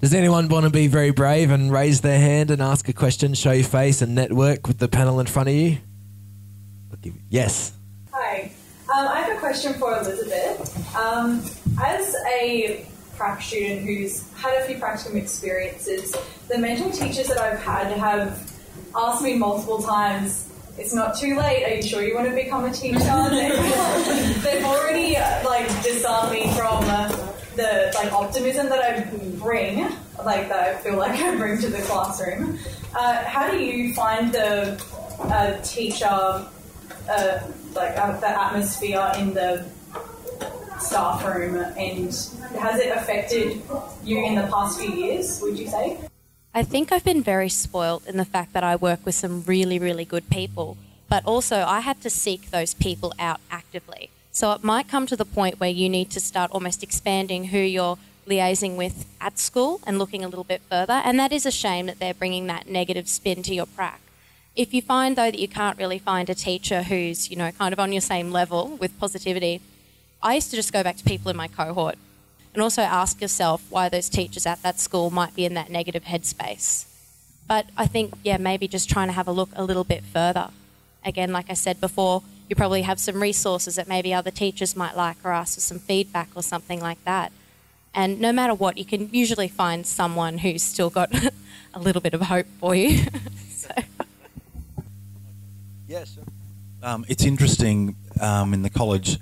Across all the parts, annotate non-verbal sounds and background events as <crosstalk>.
Does anyone want to be very brave and raise their hand and ask a question, show your face, and network with the panel in front of you? Yes. Hi. Um, I have a question for Elizabeth. Um, as a prac student who's had a few practicum experiences, the mentor teachers that I've had have asked me multiple times, it's not too late, are you sure you want to become a teacher? <laughs> They've already uh, like disarmed me from the like optimism that I bring, like that I feel like <laughs> I bring to the classroom. Uh, how do you find the uh, teacher, uh, like uh, the atmosphere in the staff room, and has it affected you in the past few years? Would you say? I think I've been very spoilt in the fact that I work with some really, really good people, but also I had to seek those people out actively. So it might come to the point where you need to start almost expanding who you're liaising with at school and looking a little bit further. And that is a shame that they're bringing that negative spin to your prac. If you find though that you can't really find a teacher who's, you know, kind of on your same level with positivity, I used to just go back to people in my cohort and also ask yourself why those teachers at that school might be in that negative headspace. But I think, yeah, maybe just trying to have a look a little bit further. Again, like I said before, you probably have some resources that maybe other teachers might like or ask for some feedback or something like that. And no matter what, you can usually find someone who's still got <laughs> a little bit of hope for you. <laughs> Yes. Um, it's interesting um, in the college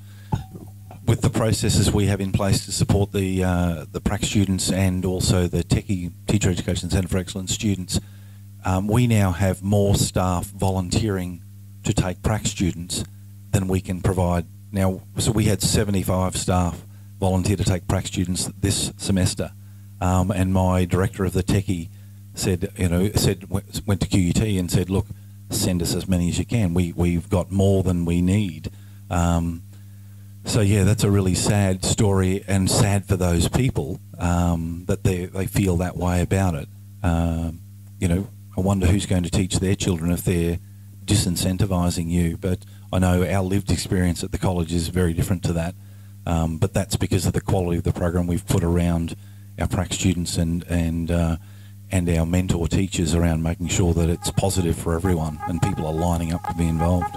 with the processes we have in place to support the uh, the prac students and also the Techie Teacher Education Centre for Excellence students, um, we now have more staff volunteering to take prac students than we can provide. Now, so we had 75 staff volunteer to take prac students this semester, um, and my director of the Techie said, you know, said went to QUT and said, look, send us as many as you can. We we've got more than we need. Um, so yeah, that's a really sad story, and sad for those people um, that they they feel that way about it. Um, you know, I wonder who's going to teach their children if they're disincentivising you. But I know our lived experience at the college is very different to that. Um, but that's because of the quality of the program we've put around our prac students and and uh, and our mentor teachers around making sure that it's positive for everyone and people are lining up to be involved.